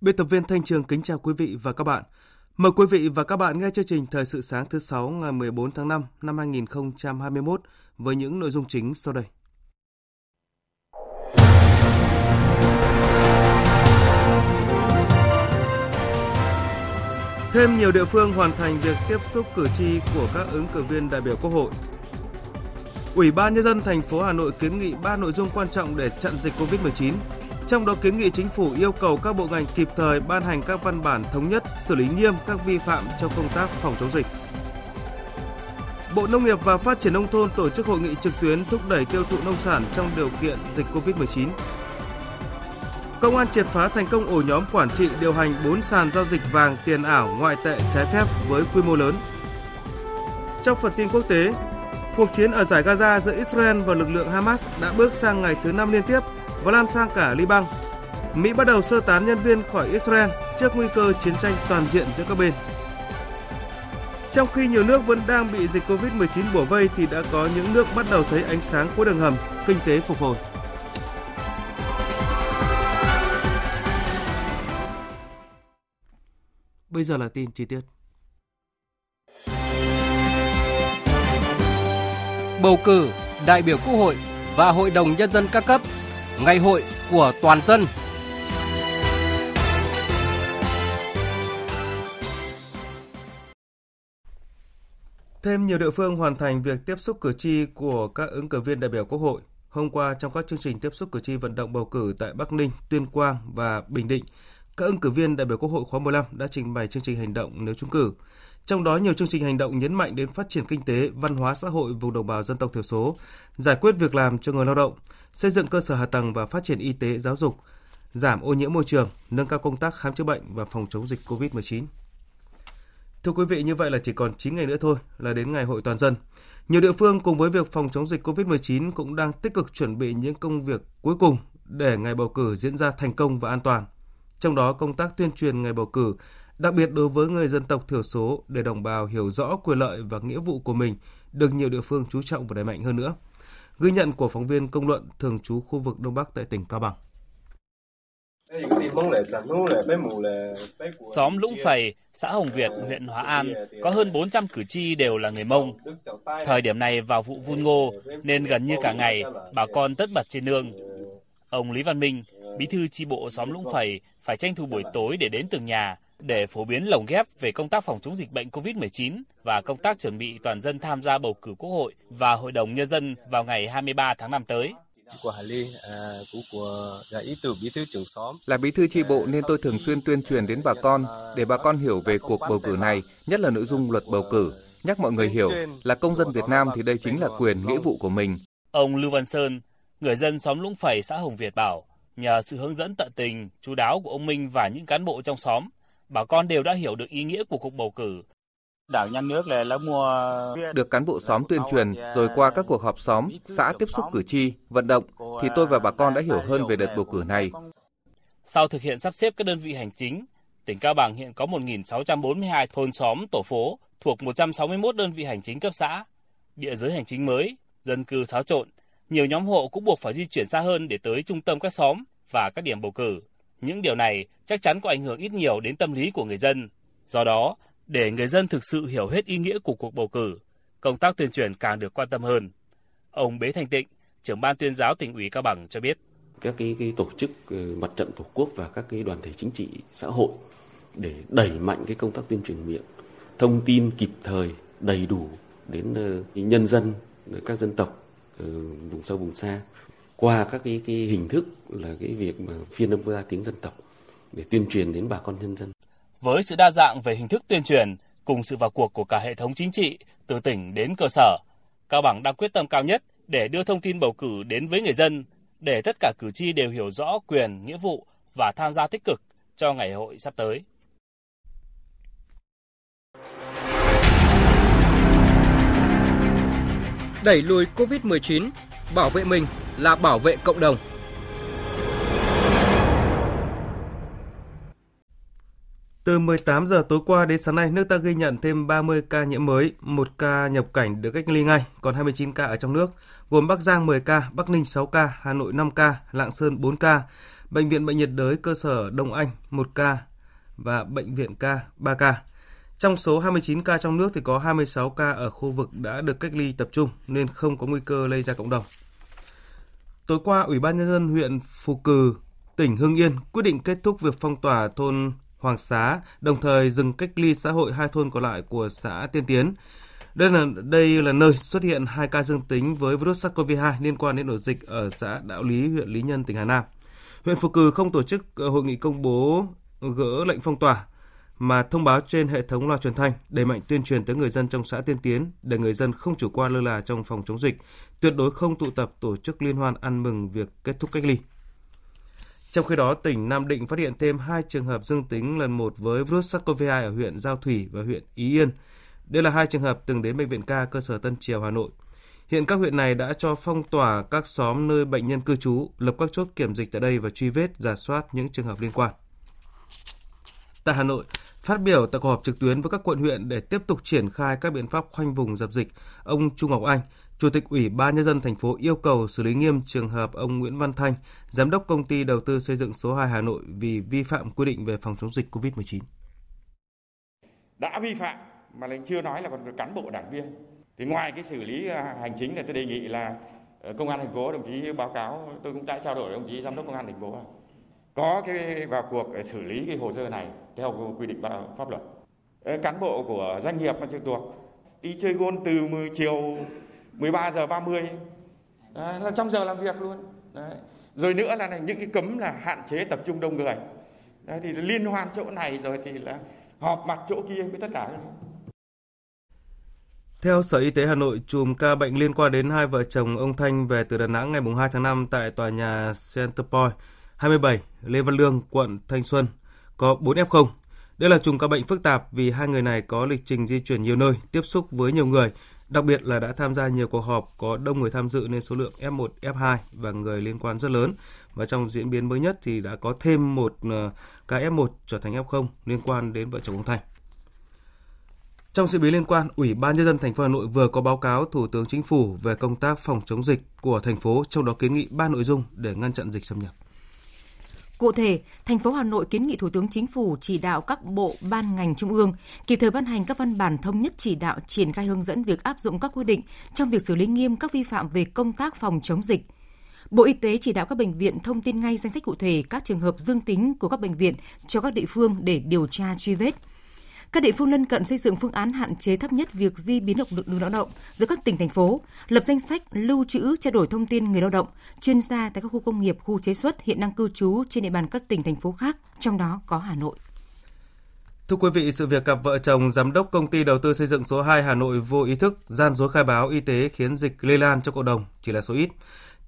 Biên tập viên Thanh Trường kính chào quý vị và các bạn. Mời quý vị và các bạn nghe chương trình Thời sự sáng thứ 6 ngày 14 tháng 5 năm 2021 với những nội dung chính sau đây. Thêm nhiều địa phương hoàn thành việc tiếp xúc cử tri của các ứng cử viên đại biểu Quốc hội. Ủy ban nhân dân thành phố Hà Nội kiến nghị 3 nội dung quan trọng để chặn dịch Covid-19 trong đó kiến nghị chính phủ yêu cầu các bộ ngành kịp thời ban hành các văn bản thống nhất xử lý nghiêm các vi phạm trong công tác phòng chống dịch. Bộ Nông nghiệp và Phát triển Nông thôn tổ chức hội nghị trực tuyến thúc đẩy tiêu thụ nông sản trong điều kiện dịch Covid-19. Công an triệt phá thành công ổ nhóm quản trị điều hành 4 sàn giao dịch vàng tiền ảo ngoại tệ trái phép với quy mô lớn. Trong phần tin quốc tế, cuộc chiến ở giải Gaza giữa Israel và lực lượng Hamas đã bước sang ngày thứ năm liên tiếp và lan sang cả Liban. Mỹ bắt đầu sơ tán nhân viên khỏi Israel trước nguy cơ chiến tranh toàn diện giữa các bên. Trong khi nhiều nước vẫn đang bị dịch Covid-19 bủa vây thì đã có những nước bắt đầu thấy ánh sáng cuối đường hầm, kinh tế phục hồi. Bây giờ là tin chi tiết. Bầu cử đại biểu Quốc hội và Hội đồng Nhân dân các cấp Ngày hội của toàn dân. Thêm nhiều địa phương hoàn thành việc tiếp xúc cử tri của các ứng cử viên đại biểu Quốc hội. Hôm qua trong các chương trình tiếp xúc cử tri vận động bầu cử tại Bắc Ninh, Tuyên Quang và Bình Định, các ứng cử viên đại biểu Quốc hội khóa 15 đã trình bày chương trình hành động nếu trúng cử. Trong đó nhiều chương trình hành động nhấn mạnh đến phát triển kinh tế, văn hóa xã hội vùng đồng bào dân tộc thiểu số, giải quyết việc làm cho người lao động, xây dựng cơ sở hạ tầng và phát triển y tế giáo dục, giảm ô nhiễm môi trường, nâng cao công tác khám chữa bệnh và phòng chống dịch COVID-19. Thưa quý vị, như vậy là chỉ còn 9 ngày nữa thôi là đến ngày hội toàn dân. Nhiều địa phương cùng với việc phòng chống dịch COVID-19 cũng đang tích cực chuẩn bị những công việc cuối cùng để ngày bầu cử diễn ra thành công và an toàn. Trong đó công tác tuyên truyền ngày bầu cử, đặc biệt đối với người dân tộc thiểu số để đồng bào hiểu rõ quyền lợi và nghĩa vụ của mình được nhiều địa phương chú trọng và đẩy mạnh hơn nữa. Ghi nhận của phóng viên công luận thường trú khu vực Đông Bắc tại tỉnh Cao Bằng. Xóm Lũng Phầy, xã Hồng Việt, huyện Hóa An có hơn 400 cử tri đều là người Mông. Thời điểm này vào vụ vun ngô nên gần như cả ngày bà con tất bật trên nương. Ông Lý Văn Minh, bí thư chi bộ xóm Lũng Phầy phải tranh thủ buổi tối để đến từng nhà để phổ biến lồng ghép về công tác phòng chống dịch bệnh COVID-19 và công tác chuẩn bị toàn dân tham gia bầu cử Quốc hội và Hội đồng Nhân dân vào ngày 23 tháng 5 tới. Là bí thư chi bộ nên tôi thường xuyên tuyên truyền đến bà con để bà con hiểu về cuộc bầu cử này, nhất là nội dung luật bầu cử, nhắc mọi người hiểu là công dân Việt Nam thì đây chính là quyền nghĩa vụ của mình. Ông Lưu Văn Sơn, người dân xóm Lũng Phẩy xã Hồng Việt bảo, nhờ sự hướng dẫn tận tình, chú đáo của ông Minh và những cán bộ trong xóm bà con đều đã hiểu được ý nghĩa của cuộc bầu cử. Đảng nhà nước là, là mua được cán bộ xóm tuyên truyền rồi qua các cuộc họp xóm, xã tiếp xúc cử tri, vận động thì tôi và bà con đã hiểu hơn về đợt bầu cử này. Sau thực hiện sắp xếp các đơn vị hành chính, tỉnh Cao Bằng hiện có 1.642 thôn xóm, tổ phố thuộc 161 đơn vị hành chính cấp xã. Địa giới hành chính mới, dân cư xáo trộn, nhiều nhóm hộ cũng buộc phải di chuyển xa hơn để tới trung tâm các xóm và các điểm bầu cử. Những điều này chắc chắn có ảnh hưởng ít nhiều đến tâm lý của người dân. Do đó, để người dân thực sự hiểu hết ý nghĩa của cuộc bầu cử, công tác tuyên truyền càng được quan tâm hơn. Ông Bế Thanh Tịnh, trưởng ban tuyên giáo tỉnh ủy Cao Bằng cho biết. Các cái, cái tổ chức ừ, mặt trận tổ quốc và các cái đoàn thể chính trị xã hội để đẩy mạnh cái công tác tuyên truyền miệng, thông tin kịp thời, đầy đủ đến ờ, nhân dân, các dân tộc ừ, vùng sâu vùng xa qua các cái, cái hình thức là cái việc mà phiên âm gia tiếng dân tộc để tuyên truyền đến bà con nhân dân. Với sự đa dạng về hình thức tuyên truyền cùng sự vào cuộc của cả hệ thống chính trị từ tỉnh đến cơ sở, Cao Bằng đang quyết tâm cao nhất để đưa thông tin bầu cử đến với người dân, để tất cả cử tri đều hiểu rõ quyền, nghĩa vụ và tham gia tích cực cho ngày hội sắp tới. Đẩy lùi Covid-19, bảo vệ mình là bảo vệ cộng đồng. Từ 18 giờ tối qua đến sáng nay, nước ta ghi nhận thêm 30 ca nhiễm mới, một ca nhập cảnh được cách ly ngay, còn 29 ca ở trong nước, gồm Bắc Giang 10 ca, Bắc Ninh 6 ca, Hà Nội 5 ca, Lạng Sơn 4 ca, Bệnh viện Bệnh nhiệt đới cơ sở Đông Anh 1 ca và Bệnh viện ca 3 ca. Trong số 29 ca trong nước thì có 26 ca ở khu vực đã được cách ly tập trung nên không có nguy cơ lây ra cộng đồng. Tối qua, Ủy ban nhân dân huyện Phù Cử, tỉnh Hưng Yên quyết định kết thúc việc phong tỏa thôn Hoàng Xá, đồng thời dừng cách ly xã hội hai thôn còn lại của xã Tiên Tiến. Đây là đây là nơi xuất hiện hai ca dương tính với virus SARS-CoV-2 liên quan đến ổ dịch ở xã Đạo Lý, huyện Lý Nhân, tỉnh Hà Nam. Huyện Phù Cử không tổ chức ờ, hội nghị công bố gỡ lệnh phong tỏa mà thông báo trên hệ thống loa truyền thanh đẩy mạnh tuyên truyền tới người dân trong xã Tiên Tiến để người dân không chủ quan lơ là trong phòng chống dịch, tuyệt đối không tụ tập tổ chức liên hoan ăn mừng việc kết thúc cách ly. Trong khi đó, tỉnh Nam Định phát hiện thêm hai trường hợp dương tính lần một với virus SARS-CoV-2 ở huyện Giao Thủy và huyện Ý Yên. Đây là hai trường hợp từng đến bệnh viện ca cơ sở Tân Triều Hà Nội. Hiện các huyện này đã cho phong tỏa các xóm nơi bệnh nhân cư trú, lập các chốt kiểm dịch tại đây và truy vết, giả soát những trường hợp liên quan. Tại Hà Nội, phát biểu tại cuộc họp trực tuyến với các quận huyện để tiếp tục triển khai các biện pháp khoanh vùng dập dịch, ông Trung Ngọc Anh, Chủ tịch Ủy ban Nhân dân thành phố yêu cầu xử lý nghiêm trường hợp ông Nguyễn Văn Thanh, Giám đốc công ty đầu tư xây dựng số 2 Hà Nội vì vi phạm quy định về phòng chống dịch COVID-19. Đã vi phạm mà lại chưa nói là còn cán bộ đảng viên. Thì ngoài cái xử lý à, hành chính là tôi đề nghị là ờ, công an thành phố đồng chí báo cáo tôi cũng đã trao đổi với đồng chí giám đốc công an thành phố có cái vào cuộc để xử lý cái hồ sơ này theo quy định pháp luật. Cán bộ của doanh nghiệp mà trực thuộc đi chơi gôn từ chiều 13 giờ 30 Đấy, là trong giờ làm việc luôn Đấy. rồi nữa là những cái cấm là hạn chế tập trung đông người Đấy, thì liên hoan chỗ này rồi thì là họp mặt chỗ kia với tất cả theo Sở Y tế Hà Nội, chùm ca bệnh liên quan đến hai vợ chồng ông Thanh về từ Đà Nẵng ngày 2 tháng 5 tại tòa nhà Centerpoint 27 Lê Văn Lương, quận Thanh Xuân, có 4 F0. Đây là chùm ca bệnh phức tạp vì hai người này có lịch trình di chuyển nhiều nơi, tiếp xúc với nhiều người, Đặc biệt là đã tham gia nhiều cuộc họp có đông người tham dự nên số lượng F1, F2 và người liên quan rất lớn. Và trong diễn biến mới nhất thì đã có thêm một ờ, ca F1 trở thành F0 liên quan đến vợ chồng ông Thành. Trong diễn biến liên quan, Ủy ban nhân dân thành phố Hà Nội vừa có báo cáo Thủ tướng Chính phủ về công tác phòng chống dịch của thành phố, trong đó kiến nghị ba nội dung để ngăn chặn dịch xâm nhập. Cụ thể, thành phố Hà Nội kiến nghị Thủ tướng Chính phủ chỉ đạo các bộ ban ngành trung ương kịp thời ban hành các văn bản thống nhất chỉ đạo triển khai hướng dẫn việc áp dụng các quy định trong việc xử lý nghiêm các vi phạm về công tác phòng chống dịch. Bộ Y tế chỉ đạo các bệnh viện thông tin ngay danh sách cụ thể các trường hợp dương tính của các bệnh viện cho các địa phương để điều tra truy vết. Các địa phương lân cận xây dựng phương án hạn chế thấp nhất việc di biến động lực lượng lao động giữa các tỉnh thành phố, lập danh sách lưu trữ trao đổi thông tin người lao động, chuyên gia tại các khu công nghiệp, khu chế xuất hiện đang cư trú trên địa bàn các tỉnh thành phố khác, trong đó có Hà Nội. Thưa quý vị, sự việc cặp vợ chồng giám đốc công ty đầu tư xây dựng số 2 Hà Nội vô ý thức gian dối khai báo y tế khiến dịch lây lan cho cộng đồng chỉ là số ít.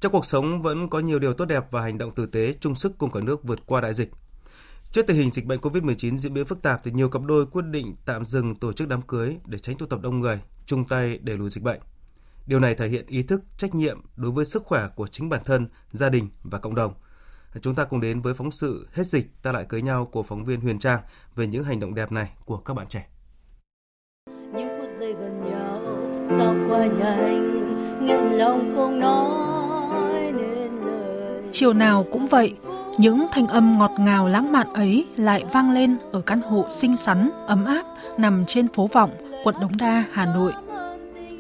Trong cuộc sống vẫn có nhiều điều tốt đẹp và hành động tử tế chung sức cùng cả nước vượt qua đại dịch. Trước tình hình dịch bệnh COVID-19 diễn biến phức tạp thì nhiều cặp đôi quyết định tạm dừng tổ chức đám cưới để tránh tụ tập đông người, chung tay để lùi dịch bệnh. Điều này thể hiện ý thức, trách nhiệm đối với sức khỏe của chính bản thân, gia đình và cộng đồng. Chúng ta cùng đến với phóng sự Hết dịch ta lại cưới nhau của phóng viên Huyền Trang về những hành động đẹp này của các bạn trẻ. Những phút giây gần nhau sao qua nhanh, lòng không nói nên lời. Chiều nào cũng vậy, những thanh âm ngọt ngào lãng mạn ấy lại vang lên ở căn hộ xinh xắn, ấm áp nằm trên phố Vọng, quận Đống Đa, Hà Nội.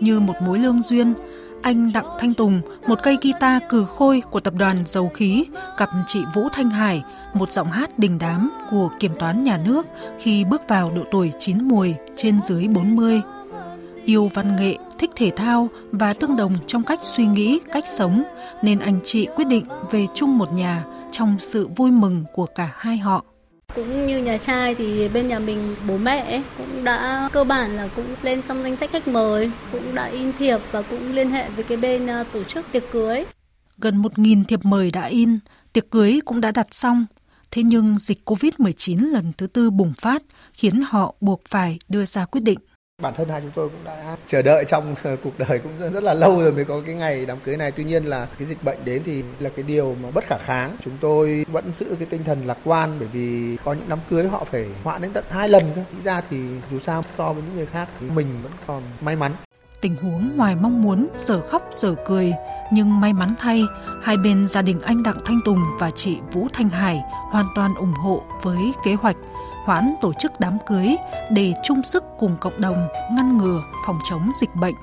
Như một mối lương duyên, anh Đặng Thanh Tùng, một cây guitar cừ khôi của tập đoàn Dầu Khí, gặp chị Vũ Thanh Hải, một giọng hát đình đám của kiểm toán nhà nước khi bước vào độ tuổi chín mùi trên dưới 40. Yêu văn nghệ, thích thể thao và tương đồng trong cách suy nghĩ, cách sống, nên anh chị quyết định về chung một nhà trong sự vui mừng của cả hai họ. Cũng như nhà trai thì bên nhà mình bố mẹ cũng đã cơ bản là cũng lên xong danh sách khách mời, cũng đã in thiệp và cũng liên hệ với cái bên à, tổ chức tiệc cưới. Gần 1.000 thiệp mời đã in, tiệc cưới cũng đã đặt xong. Thế nhưng dịch COVID-19 lần thứ tư bùng phát khiến họ buộc phải đưa ra quyết định. Bản thân hai chúng tôi cũng đã chờ đợi trong ờ, cuộc đời cũng rất là lâu rồi mới có cái ngày đám cưới này. Tuy nhiên là cái dịch bệnh đến thì là cái điều mà bất khả kháng. Chúng tôi vẫn giữ cái tinh thần lạc quan bởi vì có những đám cưới họ phải hoãn đến tận hai lần cơ. Nghĩ ra thì dù sao so với những người khác thì mình vẫn còn may mắn. Tình huống ngoài mong muốn giờ khóc giờ cười, nhưng may mắn thay, hai bên gia đình anh Đặng Thanh Tùng và chị Vũ Thanh Hải hoàn toàn ủng hộ với kế hoạch hoãn tổ chức đám cưới để chung sức cùng cộng đồng ngăn ngừa phòng chống dịch bệnh.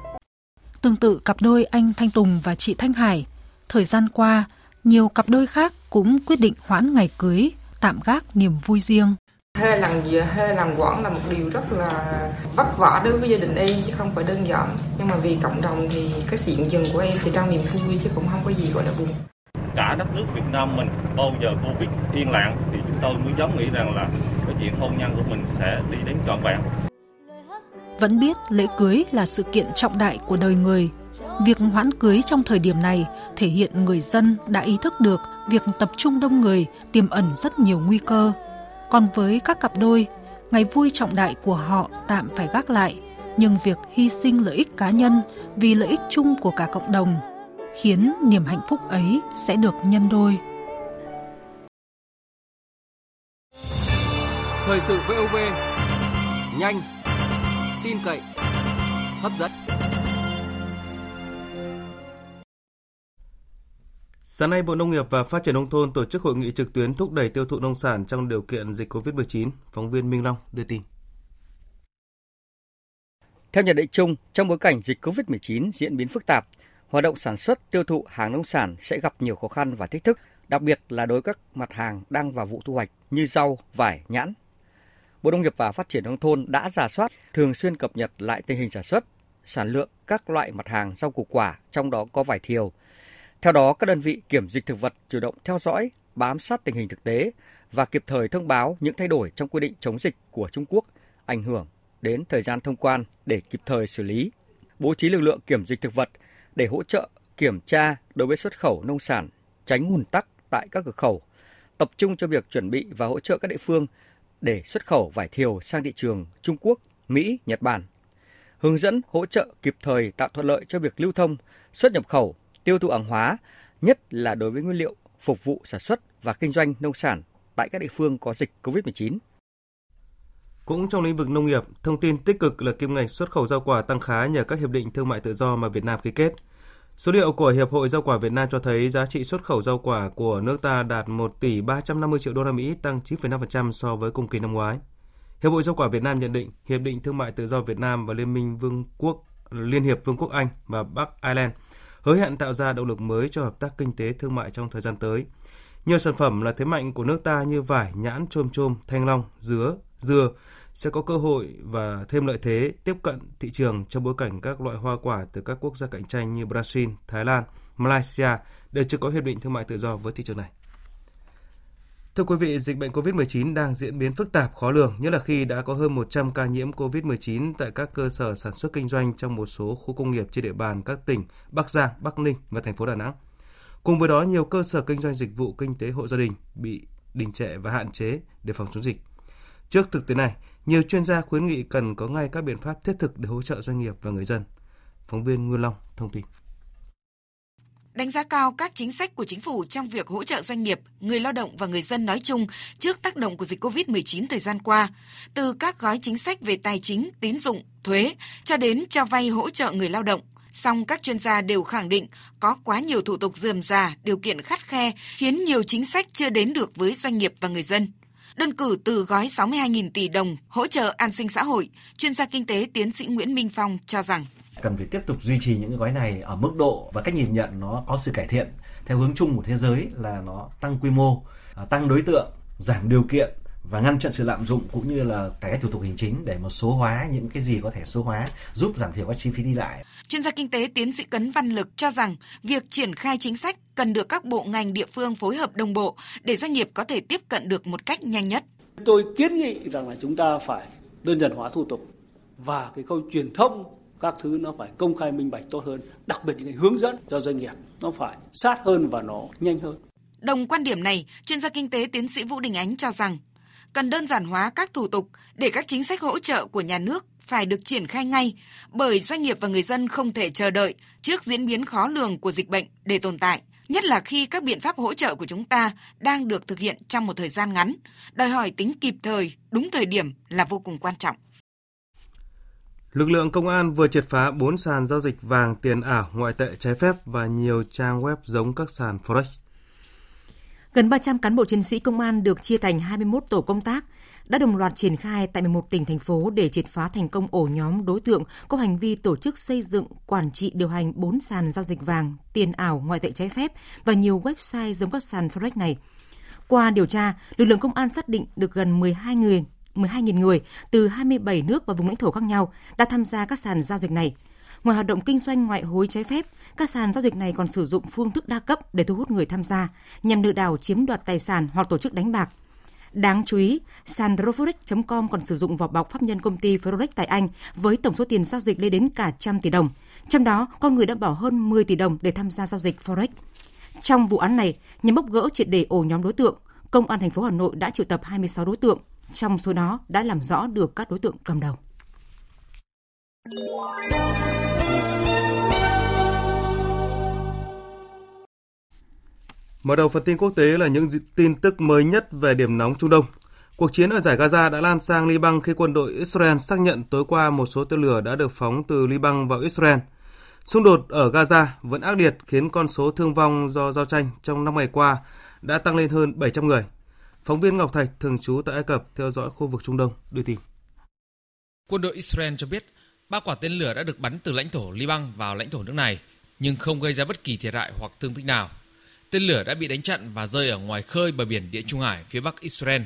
Tương tự cặp đôi anh Thanh Tùng và chị Thanh Hải, thời gian qua, nhiều cặp đôi khác cũng quyết định hoãn ngày cưới, tạm gác niềm vui riêng. Hơi làm gì, à? hơi làm quản là một điều rất là vất vả đối với gia đình em chứ không phải đơn giản. Nhưng mà vì cộng đồng thì cái diện dừng của em thì trong niềm vui chứ cũng không có gì gọi là buồn cả đất nước Việt Nam mình bao giờ Covid yên lặng thì chúng tôi mới dám nghĩ rằng là cái chuyện hôn nhân của mình sẽ đi đến trọn vẹn. Vẫn biết lễ cưới là sự kiện trọng đại của đời người. Việc hoãn cưới trong thời điểm này thể hiện người dân đã ý thức được việc tập trung đông người tiềm ẩn rất nhiều nguy cơ. Còn với các cặp đôi, ngày vui trọng đại của họ tạm phải gác lại, nhưng việc hy sinh lợi ích cá nhân vì lợi ích chung của cả cộng đồng khiến niềm hạnh phúc ấy sẽ được nhân đôi. Thời sự VOV nhanh, tin cậy, hấp dẫn. Sáng nay, Bộ Nông nghiệp và Phát triển Nông thôn tổ chức hội nghị trực tuyến thúc đẩy tiêu thụ nông sản trong điều kiện dịch COVID-19. Phóng viên Minh Long đưa tin. Theo nhận định chung, trong bối cảnh dịch COVID-19 diễn biến phức tạp, hoạt động sản xuất tiêu thụ hàng nông sản sẽ gặp nhiều khó khăn và thách thức, đặc biệt là đối với các mặt hàng đang vào vụ thu hoạch như rau, vải, nhãn. Bộ Nông nghiệp và Phát triển nông thôn đã giả soát, thường xuyên cập nhật lại tình hình sản xuất, sản lượng các loại mặt hàng rau củ quả, trong đó có vải thiều. Theo đó, các đơn vị kiểm dịch thực vật chủ động theo dõi, bám sát tình hình thực tế và kịp thời thông báo những thay đổi trong quy định chống dịch của Trung Quốc ảnh hưởng đến thời gian thông quan để kịp thời xử lý. Bố trí lực lượng kiểm dịch thực vật để hỗ trợ kiểm tra đối với xuất khẩu nông sản, tránh ùn tắc tại các cửa khẩu, tập trung cho việc chuẩn bị và hỗ trợ các địa phương để xuất khẩu vải thiều sang thị trường Trung Quốc, Mỹ, Nhật Bản. Hướng dẫn hỗ trợ kịp thời tạo thuận lợi cho việc lưu thông, xuất nhập khẩu, tiêu thụ hàng hóa, nhất là đối với nguyên liệu phục vụ sản xuất và kinh doanh nông sản tại các địa phương có dịch COVID-19. Cũng trong lĩnh vực nông nghiệp, thông tin tích cực là kim ngạch xuất khẩu rau quả tăng khá nhờ các hiệp định thương mại tự do mà Việt Nam ký kết. Số liệu của Hiệp hội Rau quả Việt Nam cho thấy giá trị xuất khẩu rau quả của nước ta đạt 1 tỷ 350 triệu đô la Mỹ, tăng 9,5% so với cùng kỳ năm ngoái. Hiệp hội Rau quả Việt Nam nhận định Hiệp định Thương mại Tự do Việt Nam và Liên minh Vương quốc Liên hiệp Vương quốc Anh và Bắc Ireland hứa hẹn tạo ra động lực mới cho hợp tác kinh tế thương mại trong thời gian tới. Nhiều sản phẩm là thế mạnh của nước ta như vải, nhãn, chôm chôm, thanh long, dứa, dừa sẽ có cơ hội và thêm lợi thế tiếp cận thị trường trong bối cảnh các loại hoa quả từ các quốc gia cạnh tranh như Brazil, Thái Lan, Malaysia đều chưa có hiệp định thương mại tự do với thị trường này. Thưa quý vị, dịch bệnh COVID-19 đang diễn biến phức tạp khó lường, nhất là khi đã có hơn 100 ca nhiễm COVID-19 tại các cơ sở sản xuất kinh doanh trong một số khu công nghiệp trên địa bàn các tỉnh Bắc Giang, Bắc Ninh và thành phố Đà Nẵng. Cùng với đó, nhiều cơ sở kinh doanh dịch vụ kinh tế hộ gia đình bị đình trệ và hạn chế để phòng chống dịch. Trước thực tế này, nhiều chuyên gia khuyến nghị cần có ngay các biện pháp thiết thực để hỗ trợ doanh nghiệp và người dân. Phóng viên Nguyên Long thông tin. Đánh giá cao các chính sách của chính phủ trong việc hỗ trợ doanh nghiệp, người lao động và người dân nói chung trước tác động của dịch COVID-19 thời gian qua, từ các gói chính sách về tài chính, tín dụng, thuế cho đến cho vay hỗ trợ người lao động. Song các chuyên gia đều khẳng định có quá nhiều thủ tục dườm già, điều kiện khắt khe khiến nhiều chính sách chưa đến được với doanh nghiệp và người dân. Đơn cử từ gói 62.000 tỷ đồng hỗ trợ an sinh xã hội, chuyên gia kinh tế tiến sĩ Nguyễn Minh Phong cho rằng. Cần phải tiếp tục duy trì những cái gói này ở mức độ và cách nhìn nhận nó có sự cải thiện. Theo hướng chung của thế giới là nó tăng quy mô, à, tăng đối tượng, giảm điều kiện và ngăn chặn sự lạm dụng cũng như là cải cách thủ tục hành chính để một số hóa những cái gì có thể số hóa giúp giảm thiểu các chi phí đi lại. Chuyên gia kinh tế tiến sĩ Cấn Văn Lực cho rằng việc triển khai chính sách cần được các bộ ngành địa phương phối hợp đồng bộ để doanh nghiệp có thể tiếp cận được một cách nhanh nhất. Tôi kiến nghị rằng là chúng ta phải đơn giản hóa thủ tục và cái khâu truyền thông các thứ nó phải công khai minh bạch tốt hơn, đặc biệt những cái hướng dẫn cho doanh nghiệp nó phải sát hơn và nó nhanh hơn. Đồng quan điểm này, chuyên gia kinh tế tiến sĩ Vũ Đình Ánh cho rằng cần đơn giản hóa các thủ tục để các chính sách hỗ trợ của nhà nước phải được triển khai ngay bởi doanh nghiệp và người dân không thể chờ đợi trước diễn biến khó lường của dịch bệnh để tồn tại, nhất là khi các biện pháp hỗ trợ của chúng ta đang được thực hiện trong một thời gian ngắn, đòi hỏi tính kịp thời, đúng thời điểm là vô cùng quan trọng. Lực lượng công an vừa triệt phá 4 sàn giao dịch vàng tiền ảo ngoại tệ trái phép và nhiều trang web giống các sàn Forex. Gần 300 cán bộ chiến sĩ công an được chia thành 21 tổ công tác đã đồng loạt triển khai tại 11 tỉnh thành phố để triệt phá thành công ổ nhóm đối tượng có hành vi tổ chức xây dựng, quản trị điều hành 4 sàn giao dịch vàng, tiền ảo, ngoại tệ trái phép và nhiều website giống các sàn Forex này. Qua điều tra, lực lượng công an xác định được gần 12 người 12.000 người từ 27 nước và vùng lãnh thổ khác nhau đã tham gia các sàn giao dịch này. Ngoài hoạt động kinh doanh ngoại hối trái phép, các sàn giao dịch này còn sử dụng phương thức đa cấp để thu hút người tham gia nhằm lừa đảo chiếm đoạt tài sản hoặc tổ chức đánh bạc. Đáng chú ý, sàn Roforex.com còn sử dụng vỏ bọc pháp nhân công ty Forex tại Anh với tổng số tiền giao dịch lên đến cả trăm tỷ đồng. Trong đó, có người đã bỏ hơn 10 tỷ đồng để tham gia giao dịch Forex. Trong vụ án này, nhằm bóc gỡ triệt đề ổ nhóm đối tượng, Công an thành phố Hà Nội đã triệu tập 26 đối tượng, trong số đó đã làm rõ được các đối tượng cầm đầu. Mở đầu phần tin quốc tế là những tin tức mới nhất về điểm nóng Trung Đông. Cuộc chiến ở giải Gaza đã lan sang Liban khi quân đội Israel xác nhận tối qua một số tên lửa đã được phóng từ Liban vào Israel. Xung đột ở Gaza vẫn ác liệt khiến con số thương vong do giao tranh trong năm ngày qua đã tăng lên hơn 700 người. Phóng viên Ngọc Thạch thường trú tại Ai Cập theo dõi khu vực Trung Đông đưa tin. Quân đội Israel cho biết ba quả tên lửa đã được bắn từ lãnh thổ Liban vào lãnh thổ nước này, nhưng không gây ra bất kỳ thiệt hại hoặc thương tích nào. Tên lửa đã bị đánh chặn và rơi ở ngoài khơi bờ biển Địa Trung Hải phía bắc Israel.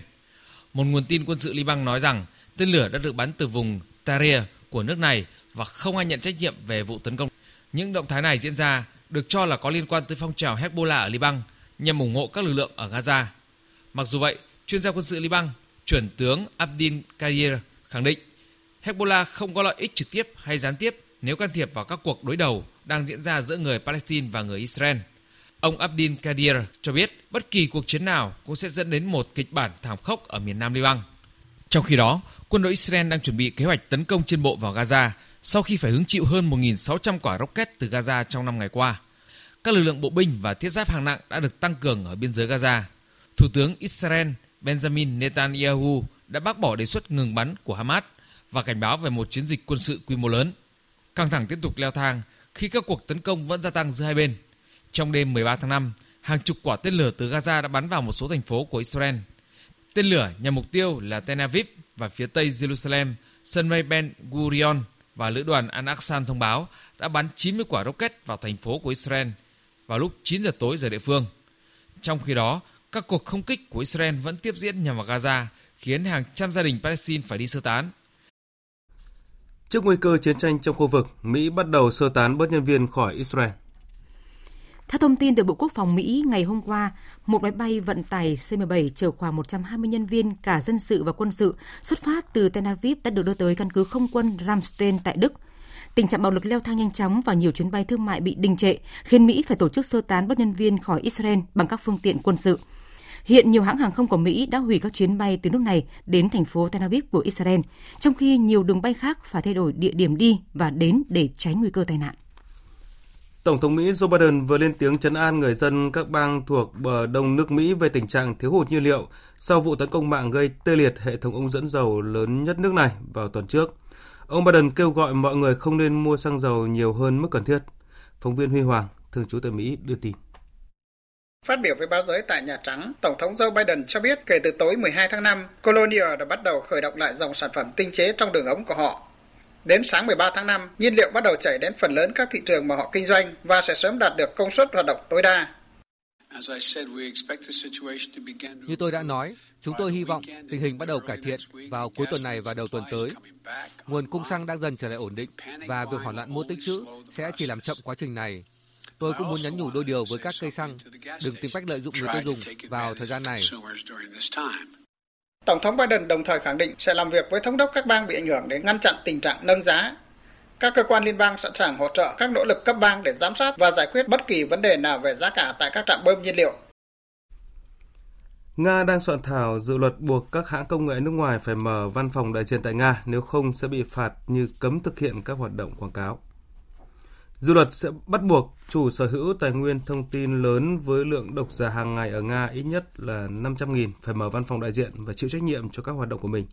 Một nguồn tin quân sự Liban nói rằng tên lửa đã được bắn từ vùng Tahrir của nước này và không ai nhận trách nhiệm về vụ tấn công. Những động thái này diễn ra được cho là có liên quan tới phong trào Hezbollah ở Liban nhằm ủng hộ các lực lượng ở Gaza. Mặc dù vậy, chuyên gia quân sự Liban, chuẩn tướng Abdin Kadir khẳng định Hezbollah không có lợi ích trực tiếp hay gián tiếp nếu can thiệp vào các cuộc đối đầu đang diễn ra giữa người Palestine và người Israel. Ông Abdin Kadir cho biết bất kỳ cuộc chiến nào cũng sẽ dẫn đến một kịch bản thảm khốc ở miền Nam Liban. Trong khi đó, quân đội Israel đang chuẩn bị kế hoạch tấn công trên bộ vào Gaza sau khi phải hứng chịu hơn 1.600 quả rocket từ Gaza trong năm ngày qua. Các lực lượng bộ binh và thiết giáp hạng nặng đã được tăng cường ở biên giới Gaza. Thủ tướng Israel Benjamin Netanyahu đã bác bỏ đề xuất ngừng bắn của Hamas và cảnh báo về một chiến dịch quân sự quy mô lớn. Căng thẳng tiếp tục leo thang khi các cuộc tấn công vẫn gia tăng giữa hai bên. Trong đêm 13 tháng 5, hàng chục quả tên lửa từ Gaza đã bắn vào một số thành phố của Israel. Tên lửa nhằm mục tiêu là Tel Aviv và phía tây Jerusalem, sân bay Ben Gurion và lữ đoàn Al-Aqsa thông báo đã bắn 90 quả rocket vào thành phố của Israel vào lúc 9 giờ tối giờ địa phương. Trong khi đó, các cuộc không kích của Israel vẫn tiếp diễn nhằm vào Gaza, khiến hàng trăm gia đình Palestine phải đi sơ tán. Trước nguy cơ chiến tranh trong khu vực, Mỹ bắt đầu sơ tán bớt nhân viên khỏi Israel. Theo thông tin từ Bộ Quốc phòng Mỹ, ngày hôm qua, một máy bay vận tải C-17 chở khoảng 120 nhân viên cả dân sự và quân sự xuất phát từ Tel Aviv đã được đưa tới căn cứ không quân Ramstein tại Đức. Tình trạng bạo lực leo thang nhanh chóng và nhiều chuyến bay thương mại bị đình trệ, khiến Mỹ phải tổ chức sơ tán bớt nhân viên khỏi Israel bằng các phương tiện quân sự. Hiện nhiều hãng hàng không của Mỹ đã hủy các chuyến bay từ nước này đến thành phố Tel Aviv của Israel, trong khi nhiều đường bay khác phải thay đổi địa điểm đi và đến để tránh nguy cơ tai nạn. Tổng thống Mỹ Joe Biden vừa lên tiếng chấn an người dân các bang thuộc bờ đông nước Mỹ về tình trạng thiếu hụt nhiên liệu sau vụ tấn công mạng gây tê liệt hệ thống ống dẫn dầu lớn nhất nước này vào tuần trước. Ông Biden kêu gọi mọi người không nên mua xăng dầu nhiều hơn mức cần thiết. Phóng viên Huy Hoàng, thường trú tại Mỹ đưa tin. Phát biểu với báo giới tại Nhà Trắng, Tổng thống Joe Biden cho biết kể từ tối 12 tháng 5, Colonial đã bắt đầu khởi động lại dòng sản phẩm tinh chế trong đường ống của họ. Đến sáng 13 tháng 5, nhiên liệu bắt đầu chảy đến phần lớn các thị trường mà họ kinh doanh và sẽ sớm đạt được công suất hoạt động tối đa. Như tôi đã nói, chúng tôi hy vọng tình hình bắt đầu cải thiện vào cuối tuần này và đầu tuần tới. Nguồn cung xăng đang dần trở lại ổn định và việc hoảng loạn mua tích trữ sẽ chỉ làm chậm quá trình này. Tôi cũng muốn nhắn nhủ đôi điều với các cây xăng, đừng tìm cách lợi dụng người tiêu dùng vào thời gian này. Tổng thống Biden đồng thời khẳng định sẽ làm việc với thống đốc các bang bị ảnh hưởng để ngăn chặn tình trạng nâng giá. Các cơ quan liên bang sẵn sàng hỗ trợ các nỗ lực cấp bang để giám sát và giải quyết bất kỳ vấn đề nào về giá cả tại các trạm bơm nhiên liệu. Nga đang soạn thảo dự luật buộc các hãng công nghệ nước ngoài phải mở văn phòng đại diện tại Nga, nếu không sẽ bị phạt như cấm thực hiện các hoạt động quảng cáo. Dự luật sẽ bắt buộc chủ sở hữu tài nguyên thông tin lớn với lượng độc giả hàng ngày ở Nga ít nhất là 500.000 phải mở văn phòng đại diện và chịu trách nhiệm cho các hoạt động của mình.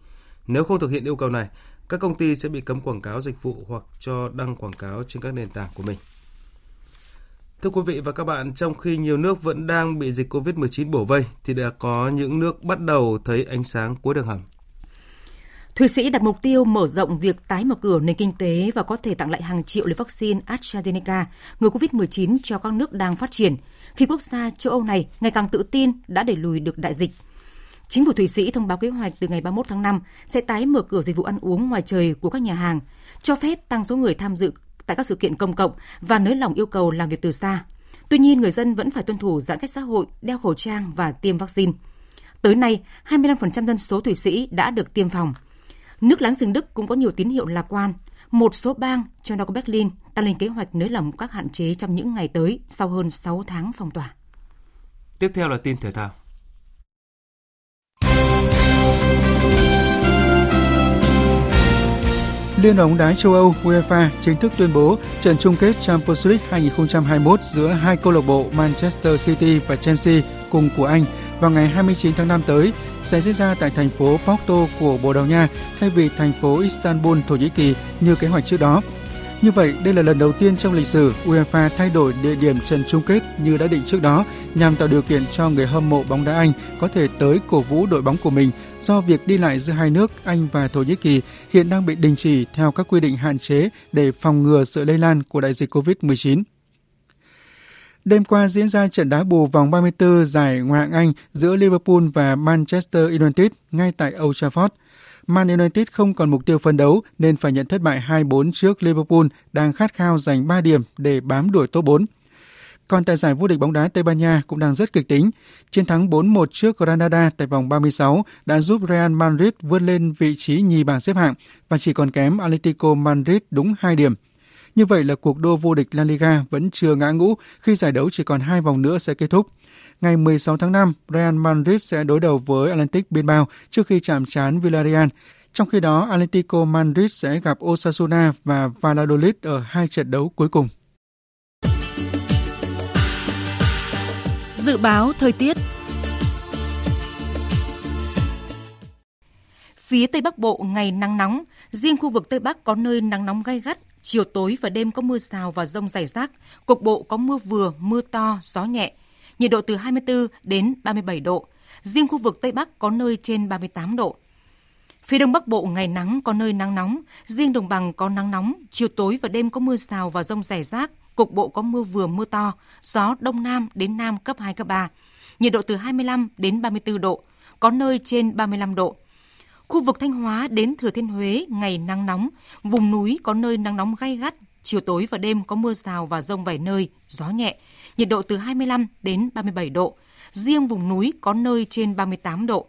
Nếu không thực hiện yêu cầu này, các công ty sẽ bị cấm quảng cáo dịch vụ hoặc cho đăng quảng cáo trên các nền tảng của mình. Thưa quý vị và các bạn, trong khi nhiều nước vẫn đang bị dịch COVID-19 bổ vây, thì đã có những nước bắt đầu thấy ánh sáng cuối đường hầm. Thụy Sĩ đặt mục tiêu mở rộng việc tái mở cửa nền kinh tế và có thể tặng lại hàng triệu liều vaccine AstraZeneca ngừa COVID-19 cho các nước đang phát triển, khi quốc gia châu Âu này ngày càng tự tin đã đẩy lùi được đại dịch. Chính phủ Thụy Sĩ thông báo kế hoạch từ ngày 31 tháng 5 sẽ tái mở cửa dịch vụ ăn uống ngoài trời của các nhà hàng, cho phép tăng số người tham dự tại các sự kiện công cộng và nới lỏng yêu cầu làm việc từ xa. Tuy nhiên, người dân vẫn phải tuân thủ giãn cách xã hội, đeo khẩu trang và tiêm vaccine. Tới nay, 25% dân số Thụy Sĩ đã được tiêm phòng – Nước láng giềng Đức cũng có nhiều tín hiệu lạc quan. Một số bang, trong đó có Berlin, đang lên kế hoạch nới lỏng các hạn chế trong những ngày tới sau hơn 6 tháng phong tỏa. Tiếp theo là tin thể thao. Liên đoàn bóng đá châu Âu UEFA chính thức tuyên bố trận chung kết Champions League 2021 giữa hai câu lạc bộ Manchester City và Chelsea cùng của Anh vào ngày 29 tháng 5 tới sẽ diễn ra tại thành phố Porto của Bồ Đào Nha thay vì thành phố Istanbul, Thổ Nhĩ Kỳ như kế hoạch trước đó. Như vậy, đây là lần đầu tiên trong lịch sử UEFA thay đổi địa điểm trận chung kết như đã định trước đó nhằm tạo điều kiện cho người hâm mộ bóng đá Anh có thể tới cổ vũ đội bóng của mình do việc đi lại giữa hai nước Anh và Thổ Nhĩ Kỳ hiện đang bị đình chỉ theo các quy định hạn chế để phòng ngừa sự lây lan của đại dịch COVID-19. Đêm qua diễn ra trận đá bù vòng 34 giải Ngoại hạng Anh giữa Liverpool và Manchester United ngay tại Old Trafford. Man United không còn mục tiêu phấn đấu nên phải nhận thất bại 2-4 trước Liverpool đang khát khao giành 3 điểm để bám đuổi top 4. Còn tại giải vô địch bóng đá Tây Ban Nha cũng đang rất kịch tính. Chiến thắng 4-1 trước Granada tại vòng 36 đã giúp Real Madrid vươn lên vị trí nhì bảng xếp hạng và chỉ còn kém Atletico Madrid đúng 2 điểm – như vậy là cuộc đua vô địch La Liga vẫn chưa ngã ngũ khi giải đấu chỉ còn hai vòng nữa sẽ kết thúc. Ngày 16 tháng 5, Real Madrid sẽ đối đầu với Atlantic Bilbao trước khi chạm trán Villarreal. Trong khi đó, Atletico Madrid sẽ gặp Osasuna và Valladolid ở hai trận đấu cuối cùng. Dự báo thời tiết Phía Tây Bắc Bộ ngày nắng nóng, riêng khu vực Tây Bắc có nơi nắng nóng gay gắt, Chiều tối và đêm có mưa rào và rông rải rác, cục bộ có mưa vừa, mưa to, gió nhẹ. Nhiệt độ từ 24 đến 37 độ. Riêng khu vực Tây Bắc có nơi trên 38 độ. Phía Đông Bắc Bộ ngày nắng có nơi nắng nóng, riêng đồng bằng có nắng nóng, chiều tối và đêm có mưa rào và rông rải rác, cục bộ có mưa vừa mưa to, gió Đông Nam đến Nam cấp 2, cấp 3. Nhiệt độ từ 25 đến 34 độ, có nơi trên 35 độ. Khu vực Thanh Hóa đến Thừa Thiên Huế ngày nắng nóng, vùng núi có nơi nắng nóng gay gắt, chiều tối và đêm có mưa rào và rông vài nơi, gió nhẹ, nhiệt độ từ 25 đến 37 độ. Riêng vùng núi có nơi trên 38 độ.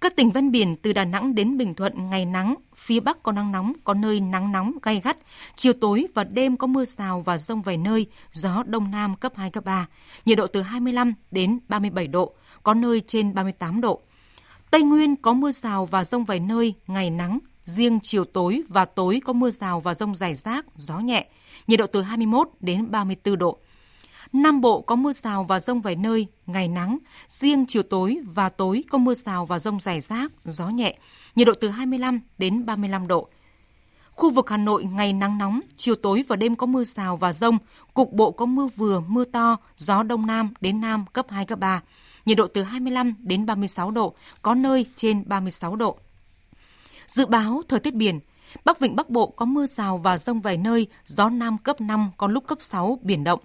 Các tỉnh ven biển từ Đà Nẵng đến Bình Thuận ngày nắng, phía Bắc có nắng nóng, có nơi nắng nóng gay gắt, chiều tối và đêm có mưa rào và rông vài nơi, gió Đông Nam cấp 2, cấp 3, nhiệt độ từ 25 đến 37 độ, có nơi trên 38 độ. Tây Nguyên có mưa rào và rông vài nơi, ngày nắng, riêng chiều tối và tối có mưa rào và rông rải rác, gió nhẹ, nhiệt độ từ 21 đến 34 độ. Nam Bộ có mưa rào và rông vài nơi, ngày nắng, riêng chiều tối và tối có mưa rào và rông rải rác, gió nhẹ, nhiệt độ từ 25 đến 35 độ. Khu vực Hà Nội ngày nắng nóng, chiều tối và đêm có mưa rào và rông, cục bộ có mưa vừa, mưa to, gió đông nam đến nam cấp 2, cấp 3 nhiệt độ từ 25 đến 36 độ, có nơi trên 36 độ. Dự báo thời tiết biển, Bắc Vịnh Bắc Bộ có mưa rào và rông vài nơi, gió Nam cấp 5, có lúc cấp 6, biển động.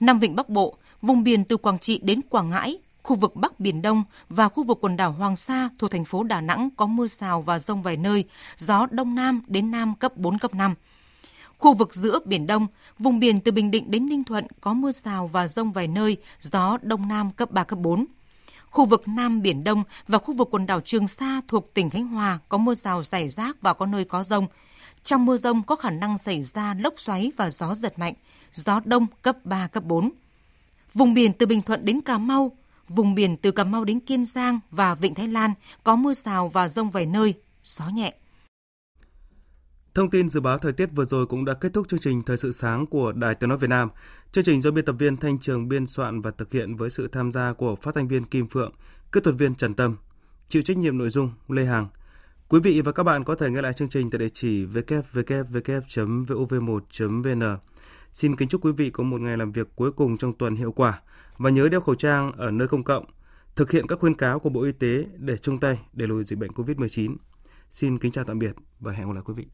Nam Vịnh Bắc Bộ Vùng biển từ Quảng Trị đến Quảng Ngãi, khu vực Bắc Biển Đông và khu vực quần đảo Hoàng Sa thuộc thành phố Đà Nẵng có mưa rào và rông vài nơi, gió Đông Nam đến Nam cấp 4, cấp 5. Khu vực giữa Biển Đông, vùng biển từ Bình Định đến Ninh Thuận có mưa rào và rông vài nơi, gió Đông Nam cấp 3, cấp 4. Khu vực Nam Biển Đông và khu vực quần đảo Trường Sa thuộc tỉnh Khánh Hòa có mưa rào rải rác và có nơi có rông. Trong mưa rông có khả năng xảy ra lốc xoáy và gió giật mạnh, gió đông cấp 3, cấp 4. Vùng biển từ Bình Thuận đến Cà Mau, vùng biển từ Cà Mau đến Kiên Giang và Vịnh Thái Lan có mưa rào và rông vài nơi, gió nhẹ. Thông tin dự báo thời tiết vừa rồi cũng đã kết thúc chương trình Thời sự sáng của Đài Tiếng nói Việt Nam. Chương trình do biên tập viên Thanh Trường biên soạn và thực hiện với sự tham gia của phát thanh viên Kim Phượng, kỹ thuật viên Trần Tâm, chịu trách nhiệm nội dung Lê Hằng. Quý vị và các bạn có thể nghe lại chương trình tại địa chỉ www.vov1.vn. Xin kính chúc quý vị có một ngày làm việc cuối cùng trong tuần hiệu quả và nhớ đeo khẩu trang ở nơi công cộng, thực hiện các khuyên cáo của Bộ Y tế để chung tay đẩy lùi dịch bệnh COVID-19. Xin kính chào tạm biệt và hẹn gặp lại quý vị.